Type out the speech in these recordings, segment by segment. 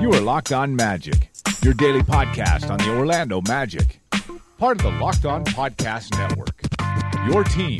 You are Locked On Magic, your daily podcast on the Orlando Magic, part of the Locked On Podcast Network. Your team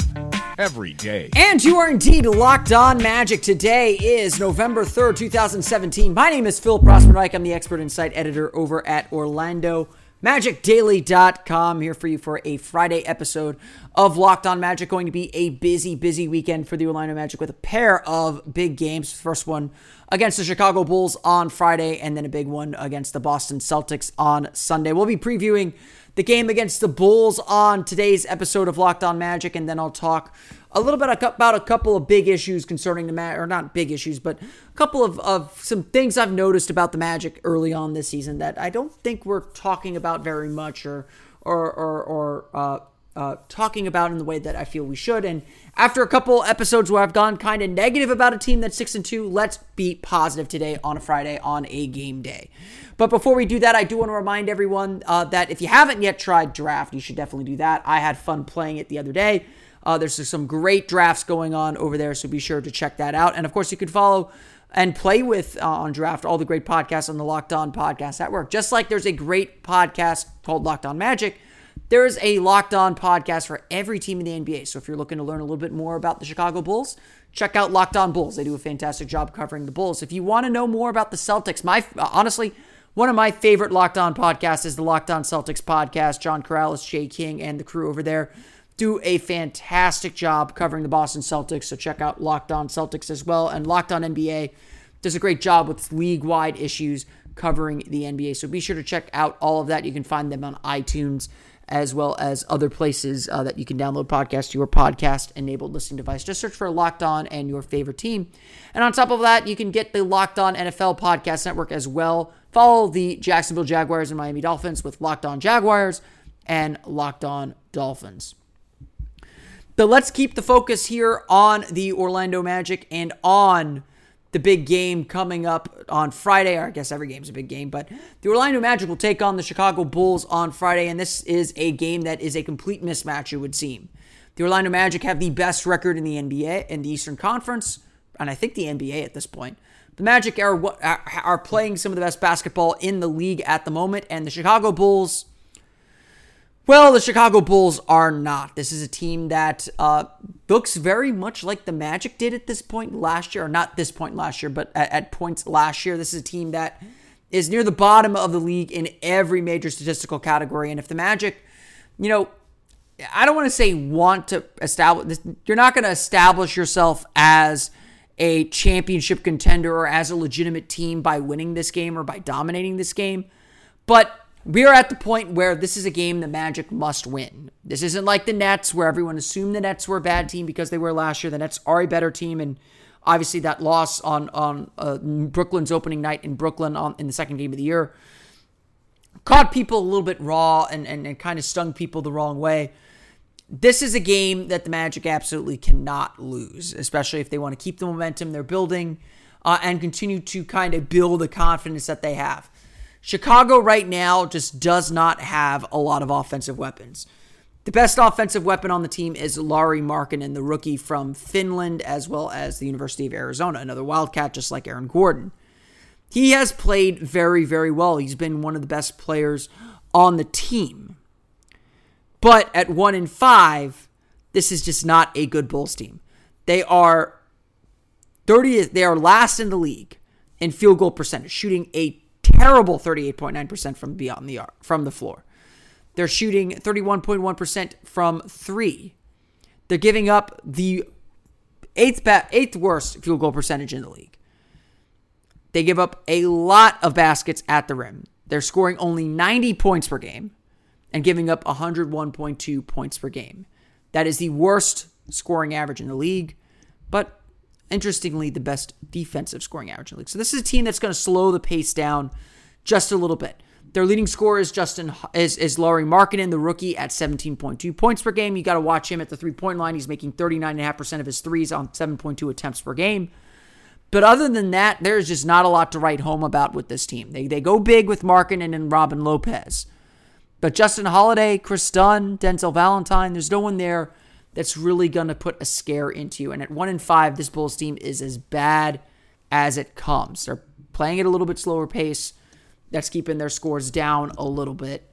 every day. And you are indeed locked on magic. Today is November 3rd, 2017. My name is Phil Prosper I'm the expert insight editor over at Orlando magicdaily.com here for you for a Friday episode of Locked On Magic. Going to be a busy, busy weekend for the Orlando Magic with a pair of big games. First one against the Chicago Bulls on Friday, and then a big one against the Boston Celtics on Sunday. We'll be previewing the game against the Bulls on today's episode of Locked On Magic, and then I'll talk a little bit about a couple of big issues concerning the Magic, or not big issues, but a couple of, of some things I've noticed about the Magic early on this season that I don't think we're talking about very much or or or, or uh, uh, talking about in the way that I feel we should. And after a couple episodes where I've gone kind of negative about a team that's six and two, let's be positive today on a Friday on a game day. But before we do that, I do want to remind everyone uh, that if you haven't yet tried draft, you should definitely do that. I had fun playing it the other day. Uh, there's some great drafts going on over there, so be sure to check that out. And of course, you can follow and play with uh, on draft all the great podcasts on the Locked On Podcast Network. Just like there's a great podcast called Locked On Magic, there is a Locked On podcast for every team in the NBA. So if you're looking to learn a little bit more about the Chicago Bulls, check out Locked On Bulls. They do a fantastic job covering the Bulls. If you want to know more about the Celtics, my honestly. One of my favorite Locked On podcasts is the Locked On Celtics podcast. John Karalis, Jay King, and the crew over there do a fantastic job covering the Boston Celtics. So check out Locked On Celtics as well. And Locked On NBA does a great job with league wide issues covering the NBA. So be sure to check out all of that. You can find them on iTunes as well as other places uh, that you can download podcasts to your podcast enabled listening device. Just search for Locked On and your favorite team. And on top of that, you can get the Locked On NFL Podcast Network as well. Follow the Jacksonville Jaguars and Miami Dolphins with Locked On Jaguars and Locked On Dolphins. But let's keep the focus here on the Orlando Magic and on the big game coming up on Friday. Or I guess every game's a big game, but the Orlando Magic will take on the Chicago Bulls on Friday, and this is a game that is a complete mismatch, it would seem. The Orlando Magic have the best record in the NBA in the Eastern Conference, and I think the NBA at this point. The Magic are are playing some of the best basketball in the league at the moment, and the Chicago Bulls well, the Chicago Bulls are not. This is a team that uh, looks very much like the Magic did at this point last year, or not this point last year, but at, at points last year. This is a team that is near the bottom of the league in every major statistical category. And if the Magic, you know, I don't want to say want to establish this, you're not going to establish yourself as a championship contender or as a legitimate team by winning this game or by dominating this game. But we are at the point where this is a game the Magic must win. This isn't like the Nets, where everyone assumed the Nets were a bad team because they were last year. The Nets are a better team, and obviously that loss on on uh, Brooklyn's opening night in Brooklyn on in the second game of the year caught people a little bit raw and, and, and kind of stung people the wrong way. This is a game that the Magic absolutely cannot lose, especially if they want to keep the momentum they're building uh, and continue to kind of build the confidence that they have. Chicago right now just does not have a lot of offensive weapons. The best offensive weapon on the team is Lauri Markkanen, the rookie from Finland, as well as the University of Arizona, another Wildcat just like Aaron Gordon. He has played very, very well. He's been one of the best players on the team. But at one in five, this is just not a good Bulls team. They are 30th, they are last in the league in field goal percentage, shooting a terrible 38.9% from beyond the from the floor. They're shooting 31.1% from 3. They're giving up the eighth ba- eighth worst field goal percentage in the league. They give up a lot of baskets at the rim. They're scoring only 90 points per game and giving up 101.2 points per game. That is the worst scoring average in the league. But interestingly, the best defensive scoring average in the league. So this is a team that's going to slow the pace down just a little bit. Their leading scorer is Justin is is Lauri Markkanen, the rookie, at 17.2 points per game. You got to watch him at the three point line. He's making 39.5% of his threes on 7.2 attempts per game. But other than that, there's just not a lot to write home about with this team. They, they go big with Markkanen and Robin Lopez. But Justin Holiday, Chris Dunn, Denzel Valentine, there's no one there that's really going to put a scare into you. And at one in five, this Bulls team is as bad as it comes. They're playing at a little bit slower pace. That's keeping their scores down a little bit.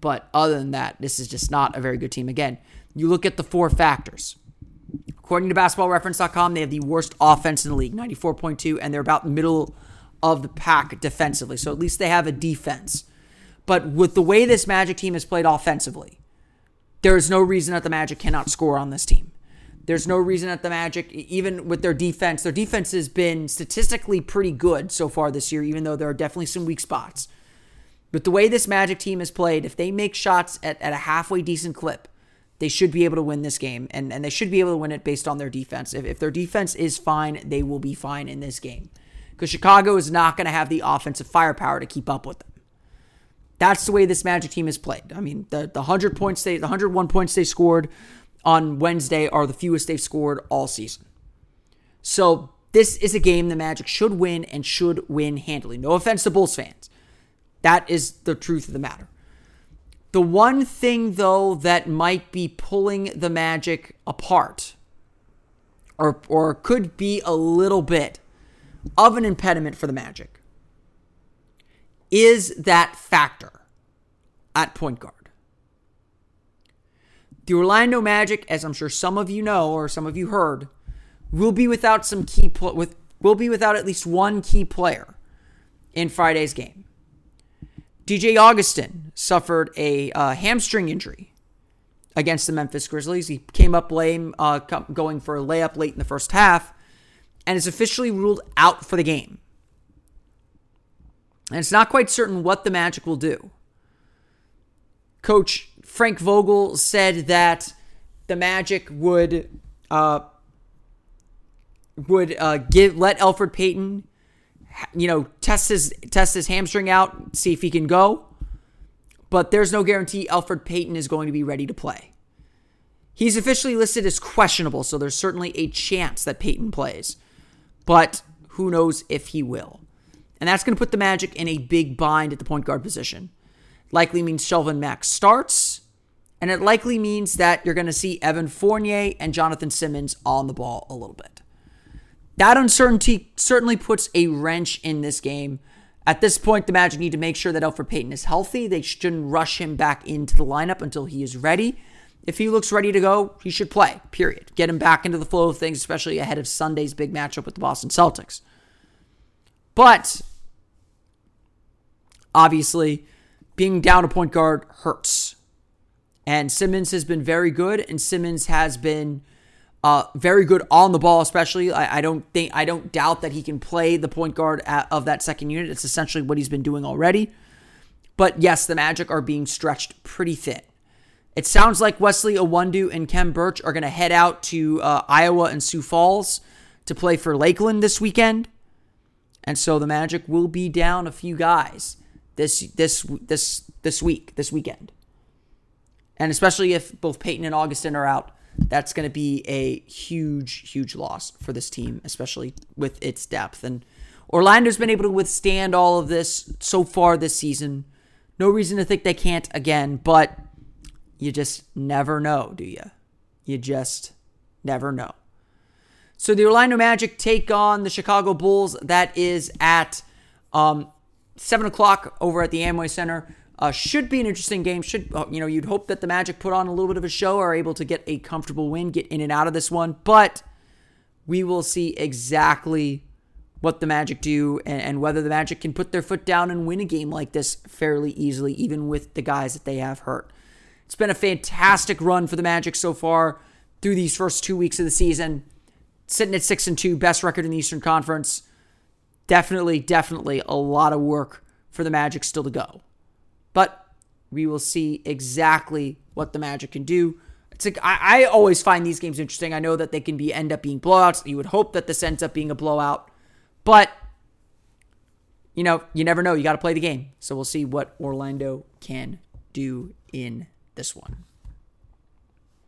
But other than that, this is just not a very good team. Again, you look at the four factors. According to basketballreference.com, they have the worst offense in the league, 94.2, and they're about middle of the pack defensively. So at least they have a defense. But with the way this Magic team has played offensively, there is no reason that the Magic cannot score on this team. There's no reason that the Magic, even with their defense, their defense has been statistically pretty good so far this year, even though there are definitely some weak spots. But the way this Magic team has played, if they make shots at, at a halfway decent clip, they should be able to win this game. And, and they should be able to win it based on their defense. If, if their defense is fine, they will be fine in this game. Because Chicago is not going to have the offensive firepower to keep up with them. That's the way this Magic team has played. I mean, the, the 100 points they, the 101 points they scored on Wednesday are the fewest they've scored all season. So this is a game the Magic should win and should win handily. No offense to Bulls fans. That is the truth of the matter. The one thing, though, that might be pulling the Magic apart, or, or could be a little bit of an impediment for the Magic, is that factor at point guard. The Orlando Magic, as I'm sure some of you know or some of you heard, will be without some key pl- with will be without at least one key player in Friday's game. DJ Augustin suffered a uh, hamstring injury against the Memphis Grizzlies. He came up lame, uh, going for a layup late in the first half, and is officially ruled out for the game. And it's not quite certain what the Magic will do. Coach Frank Vogel said that the Magic would uh, would uh, give let Elfrid Payton, you know, test his test his hamstring out, see if he can go. But there's no guarantee Elfrid Payton is going to be ready to play. He's officially listed as questionable, so there's certainly a chance that Payton plays. But who knows if he will. And that's going to put the Magic in a big bind at the point guard position. Likely means Shelvin Mack starts and it likely means that you're going to see Evan Fournier and Jonathan Simmons on the ball a little bit. That uncertainty certainly puts a wrench in this game. At this point, the Magic need to make sure that Elfrid Payton is healthy. They shouldn't rush him back into the lineup until he is ready. If he looks ready to go, he should play, period. Get him back into the flow of things, especially ahead of Sunday's big matchup with the Boston Celtics. But obviously, being down a point guard hurts. And Simmons has been very good, and Simmons has been uh, very good on the ball, especially. I, I, don't think I don't doubt that he can play the point guard at, of that second unit. It's essentially what he's been doing already. But yes, the Magic are being stretched pretty thin. It sounds like Wesley Iwundu and Khem Birch are going to head out to uh, Iowa and Sioux Falls to play for Lakeland this weekend, and so the Magic will be down a few guys this this this this week this weekend. And especially if both Payton and Augustin are out, that's going to be a huge, huge loss for this team, especially with its depth. And Orlando's been able to withstand all of this so far this season. No reason to think they can't again, but you just never know, do you? You just never know. So the Orlando Magic take on the Chicago Bulls. That is at um, 7 o'clock over at the Amway Center. Uh, should be an interesting game. Should uh, you know? You'd hope that the Magic put on a little bit of a show, are able to get a comfortable win, get in and out of this one. But we will see exactly what the Magic do and, and whether the Magic can put their foot down and win a game like this fairly easily, even with the guys that they have hurt. It's been a fantastic run for the Magic so far through these first two weeks of the season, sitting at six and two, best record in the Eastern Conference. Definitely, definitely a lot of work for the Magic still to go. But we will see exactly what the Magic can do. It's like I, I always find these games interesting. I know that they can be end up being blowouts. You would hope that this ends up being a blowout, but you know, you never know. You got to play the game. So we'll see what Orlando can do in this one.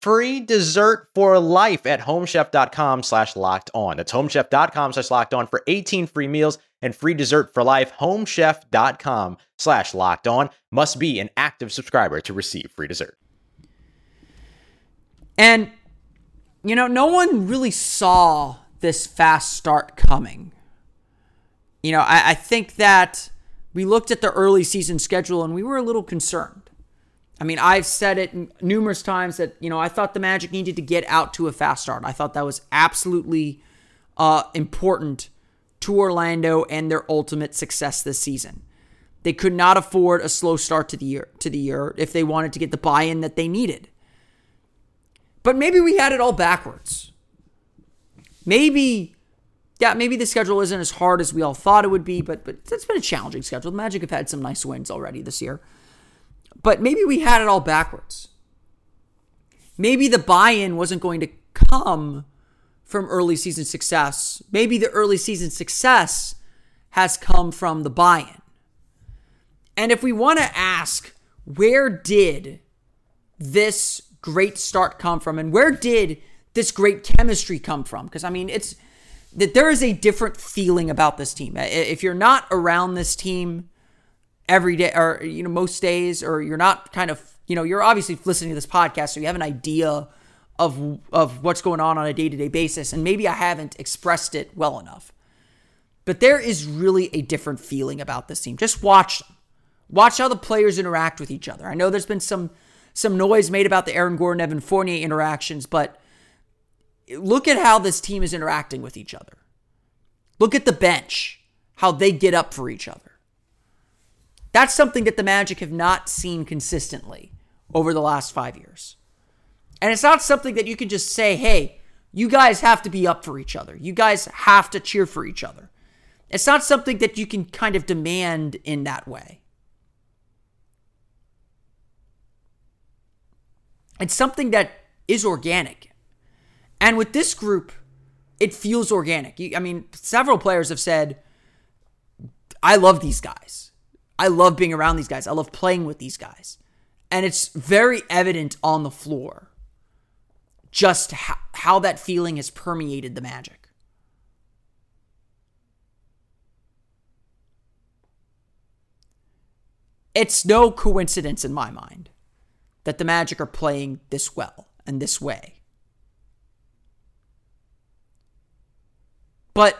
free dessert for life at homechef.com slash locked on. That's homechef.com slash locked on for 18 free meals and free dessert for life. Homechef.com slash locked on must be an active subscriber to receive free dessert. And, you know, no one really saw this fast start coming. You know, I, I think that we looked at the early season schedule and we were a little concerned. I mean, I've said it numerous times that, you know, I thought the Magic needed to get out to a fast start. I thought that was absolutely uh, important to Orlando and their ultimate success this season. They could not afford a slow start to the year to the year if they wanted to get the buy-in that they needed. But maybe we had it all backwards. Maybe yeah, maybe the schedule isn't as hard as we all thought it would be, but but it's been a challenging schedule. The Magic have had some nice wins already this year. But maybe we had it all backwards. Maybe the buy in wasn't going to come from early season success. Maybe the early season success has come from the buy in. And if we want to ask, where did this great start come from? And where did this great chemistry come from? Because, I mean, it's that there is a different feeling about this team. If you're not around this team, every day or you know most days or you're not kind of you know you're obviously listening to this podcast so you have an idea of of what's going on on a day-to-day basis and maybe I haven't expressed it well enough. But there is really a different feeling about this team. Just watch them. Watch how the players interact with each other. I know there's been some some noise made about the Aaron Gordon Evan Fournier interactions but look at how this team is interacting with each other. Look at the bench how they get up for each other that's something that the Magic have not seen consistently over the last five years. And it's not something that you can just say, hey, you guys have to be up for each other. You guys have to cheer for each other. It's not something that you can kind of demand in that way. It's something that is organic. And with this group, it feels organic. I mean, several players have said, I love these guys. I love being around these guys. I love playing with these guys. And it's very evident on the floor just how, how that feeling has permeated the magic. It's no coincidence in my mind that the Magic are playing this well and this way. But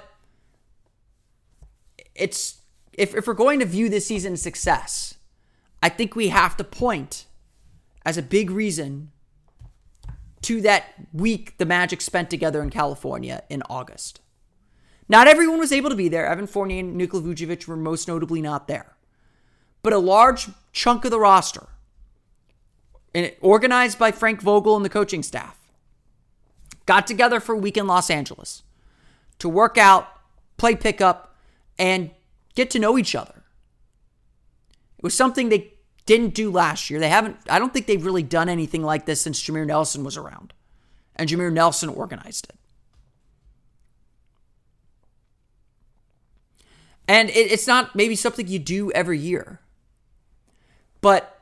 it's if, if we're going to view this season as success, I think we have to point as a big reason to that week the Magic spent together in California in August. Not everyone was able to be there. Evan Fournier and Nikola Vucevic were most notably not there. But a large chunk of the roster, organized by Frank Vogel and the coaching staff, got together for a week in Los Angeles to work out, play pickup, and get to know each other. It was something they didn't do last year. They haven't, I don't think they've really done anything like this since Jameer Nelson was around. And Jameer Nelson organized it. And it, it's not maybe something you do every year. But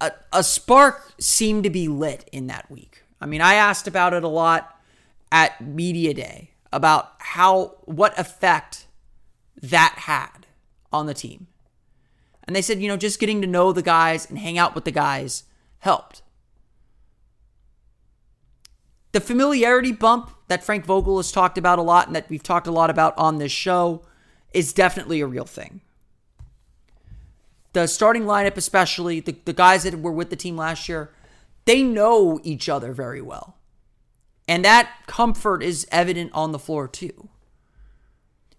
a, a spark seemed to be lit in that week. I mean, I asked about it a lot at Media Day about how, what effect that had on the team. And they said, you know, just getting to know the guys and hang out with the guys helped. The familiarity bump that Frank Vogel has talked about a lot and that we've talked a lot about on this show is definitely a real thing. The starting lineup, especially the, the guys that were with the team last year, they know each other very well. And that comfort is evident on the floor, too.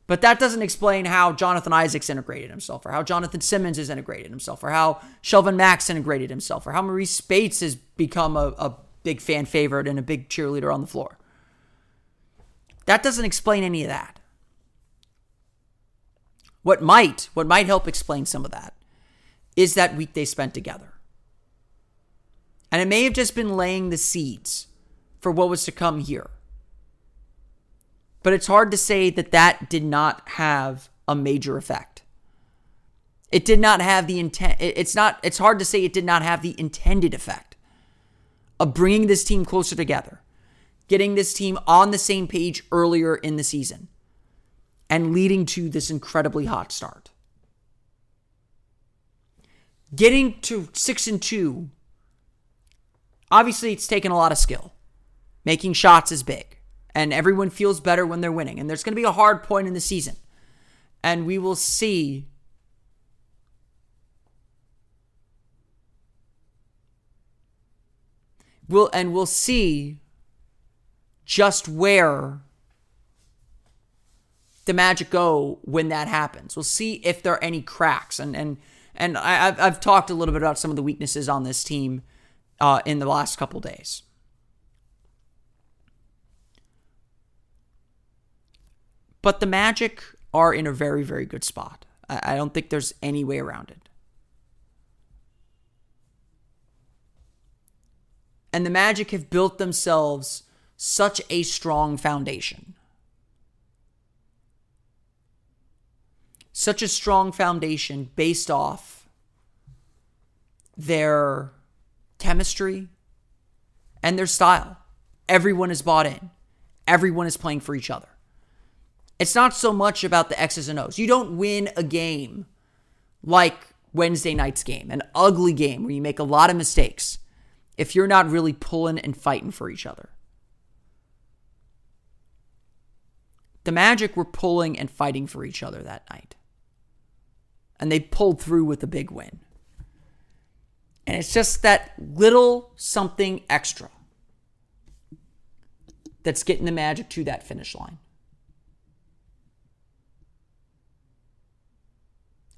But that doesn't explain how Jonathan Isaac's integrated himself, or how Jonathan Simmons has integrated himself, or how Shelvin Mack's integrated himself, or how Marreese Speights has become a, a big fan favorite and a big cheerleader on the floor. That doesn't explain any of that. What might, what might help explain some of that is that week they spent together. And it may have just been laying the seeds for what was to come here. But it's hard to say that that did not have a major effect. It did not have the intent. It's not, it's hard to say it did not have the intended effect of bringing this team closer together, getting this team on the same page earlier in the season, and leading to this incredibly hot start. Getting to six and two, obviously, it's taken a lot of skill. Making shots is big, and everyone feels better when they're winning. And there's going to be a hard point in the season, and we will see we'll and we'll see just where the magic go when that happens. We'll see if there are any cracks and and and I, have I've talked a little bit about some of the weaknesses on this team uh, in the last couple days. But the Magic are in a very, very good spot. I, I don't think there's any way around it. And the Magic have built themselves such a strong foundation. Such a strong foundation based off their chemistry and their style. Everyone is bought in, everyone is playing for each other. It's not so much about the X's and O's. You don't win a game like Wednesday night's game, an ugly game where you make a lot of mistakes if you're not really pulling and fighting for each other. The Magic were pulling and fighting for each other that night. And they pulled through with a big win. And it's just that little something extra that's getting the Magic to that finish line.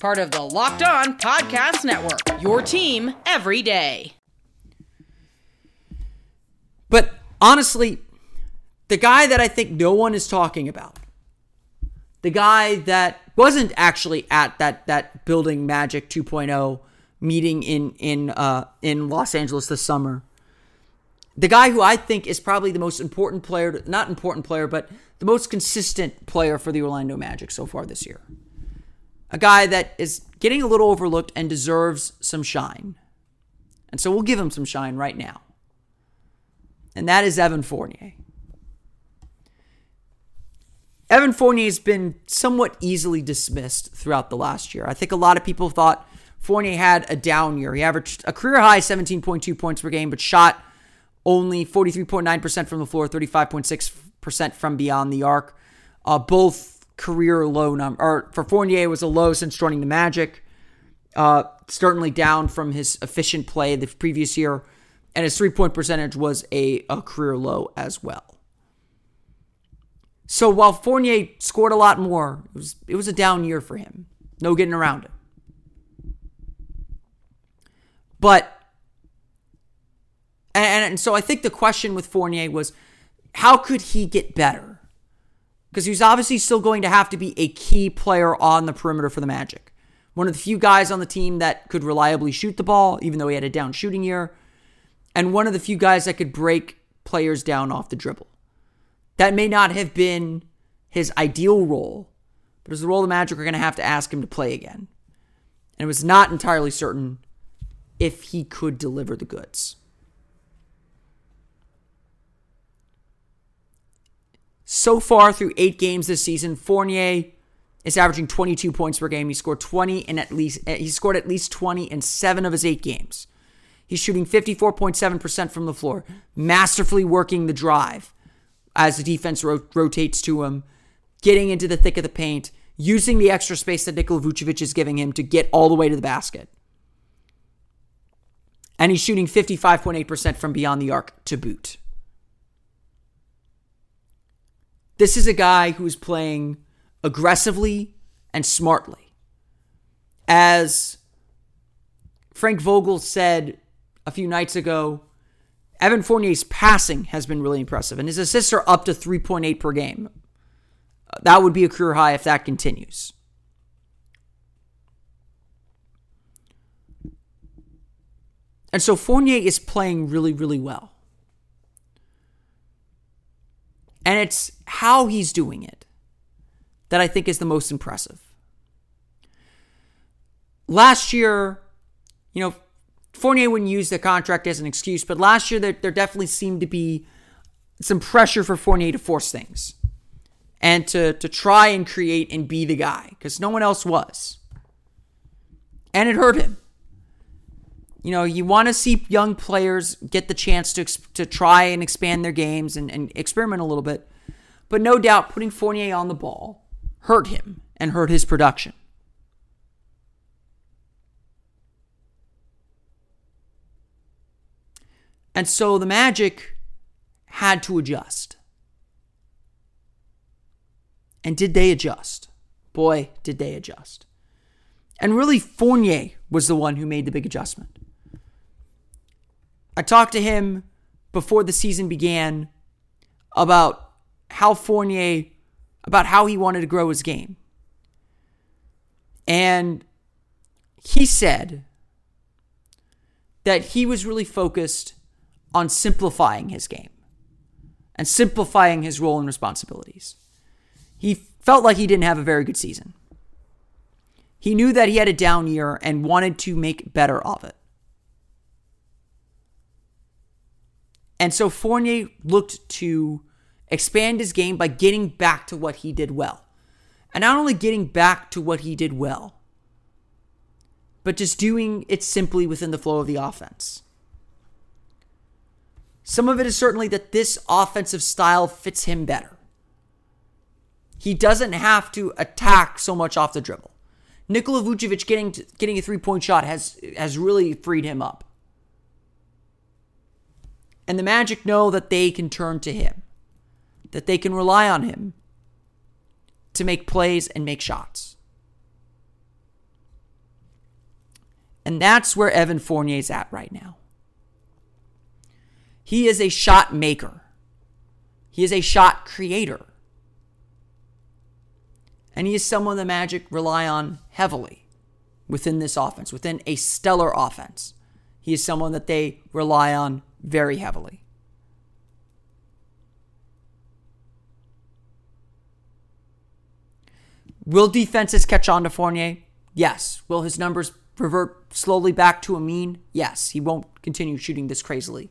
part of the Locked On Podcast Network. Your team every day. But honestly, the guy that I think no one is talking about, the guy that wasn't actually at that that building Magic 2.0 meeting in in uh, in Los Angeles this summer, the guy who I think is probably the most important player, not important player, but the most consistent player for the Orlando Magic so far this year a guy that is getting a little overlooked and deserves some shine. And so we'll give him some shine right now. And that is Evan Fournier. Evan Fournier has been somewhat easily dismissed throughout the last year. I think a lot of people thought Fournier had a down year. He averaged a career high 17.2 points per game, but shot only 43.9% from the floor, 35.6% from beyond the arc. Uh, both career low number. Or for Fournier, was a low since joining the Magic. Uh, certainly down from his efficient play the previous year, and his three point percentage was a, a career low as well. So while Fournier scored a lot more, it was it was a down year for him. No getting around it. But and, and so I think the question with Fournier was how could he get better? Because he's obviously still going to have to be a key player on the perimeter for the Magic. One of the few guys on the team that could reliably shoot the ball, even though he had a down shooting year. and one of the few guys that could break players down off the dribble. That may not have been his ideal role, but it's the role the Magic are going to have to ask him to play again. And it was not entirely certain if he could deliver the goods. So far through eight games this season, Fournier is averaging 22 points per game. He scored 20 and at least eh, he scored at least 20 in seven of his eight games. He's shooting 54.7% from the floor, masterfully working the drive as the defense ro- rotates to him, getting into the thick of the paint, using the extra space that Nikola Vucevic is giving him to get all the way to the basket. And he's shooting 55.8% from beyond the arc to boot. This is a guy who is playing aggressively and smartly. As Frank Vogel said a few nights ago, Evan Fournier's passing has been really impressive, and his assists are up to 3.8 per game. That would be a career high if that continues. And so Fournier is playing really, really well. And it's how he's doing it that I think is the most impressive. Last year, you know, Fournier wouldn't use the contract as an excuse, but last year there, there definitely seemed to be some pressure for Fournier to force things and to, to try and create and be the guy because no one else was. And it hurt him. You know, you want to see young players get the chance to, to try and expand their games and, and experiment a little bit. But no doubt, putting Fournier on the ball hurt him and hurt his production. And so the Magic had to adjust. And did they adjust? Boy, did they adjust. And really, Fournier was the one who made the big adjustment. I talked to him before the season began about how Fournier about how he wanted to grow his game. And he said that he was really focused on simplifying his game and simplifying his role and responsibilities. He felt like he didn't have a very good season. He knew that he had a down year and wanted to make better of it. And so Fournier looked to expand his game by getting back to what he did well. And not only getting back to what he did well, but just doing it simply within the flow of the offense. Some of it is certainly that this offensive style fits him better. He doesn't have to attack so much off the dribble. Nikola Vucevic getting getting a three point shot has has really freed him up. And the Magic know that they can turn to him that they can rely on him to make plays and make shots. And that's where Evan Fournier is at right now. He is a shot maker. He is a shot creator. And he is someone the Magic rely on heavily within this offense, within a stellar offense. He is someone that they rely on very heavily. Will defenses catch on to Fournier? Yes. Will his numbers revert slowly back to a mean? Yes. He won't continue shooting this crazily,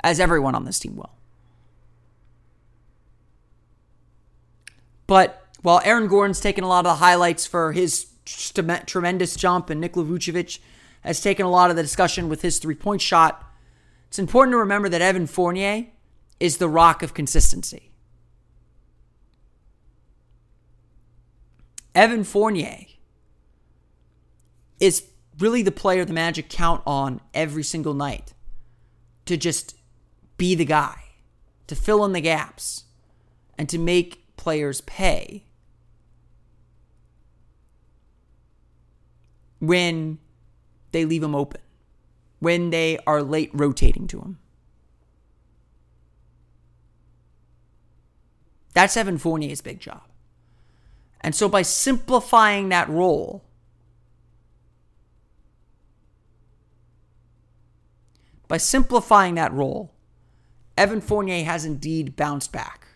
as everyone on this team will. But while Aaron Gordon's taken a lot of the highlights for his tremendous jump, and Nikola Vucevic has taken a lot of the discussion with his three point shot, it's important to remember that Evan Fournier is the rock of consistency. Evan Fournier is really the player the Magic count on every single night to just be the guy, to fill in the gaps, and to make players pay when they leave him open, when they are late rotating to him. That's Evan Fournier's big job. And so by simplifying that role, by simplifying that role, Evan Fournier has indeed bounced back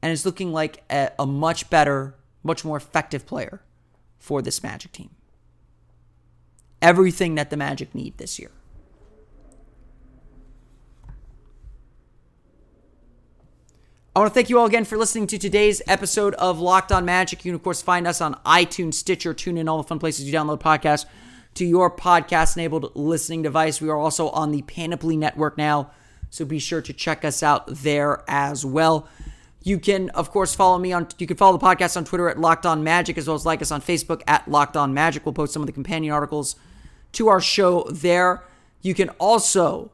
and is looking like a, a much better, much more effective player for this Magic team. Everything that the Magic need this year. I want to thank you all again for listening to today's episode of Locked On Magic. You can, of course, find us on iTunes, Stitcher, TuneIn, all the fun places you download podcasts to your podcast enabled listening device. We are also on the Panoply Network now, so be sure to check us out there as well. You can, of course, follow me on. You can follow the podcast on Twitter at Locked On Magic, as well as like us on Facebook at Locked On Magic. We'll post some of the companion articles to our show there. You can also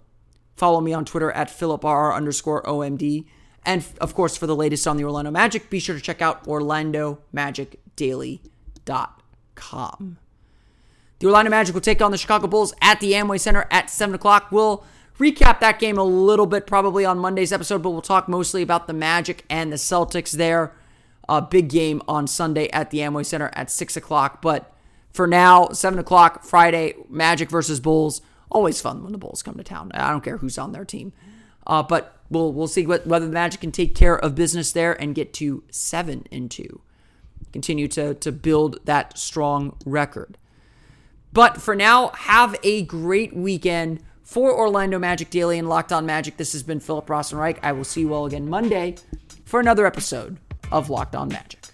follow me on Twitter at PhilipRR underscore OMD. And of course, for the latest on the Orlando Magic, be sure to check out OrlandoMagicDaily.com. The Orlando Magic will take on the Chicago Bulls at the Amway Center at 7 o'clock. We'll recap that game a little bit probably on Monday's episode, but we'll talk mostly about the Magic and the Celtics there. A big game on Sunday at the Amway Center at 6 o'clock. But for now, 7 o'clock, Friday, Magic versus Bulls. Always fun when the Bulls come to town. I don't care who's on their team. Uh, but we'll we'll see what, whether the Magic can take care of business there and get to seven and two, continue to to build that strong record. But for now, have a great weekend for Orlando Magic Daily and Locked On Magic. This has been Philip Rossman-Reich. I will see you all again Monday for another episode of Locked On Magic.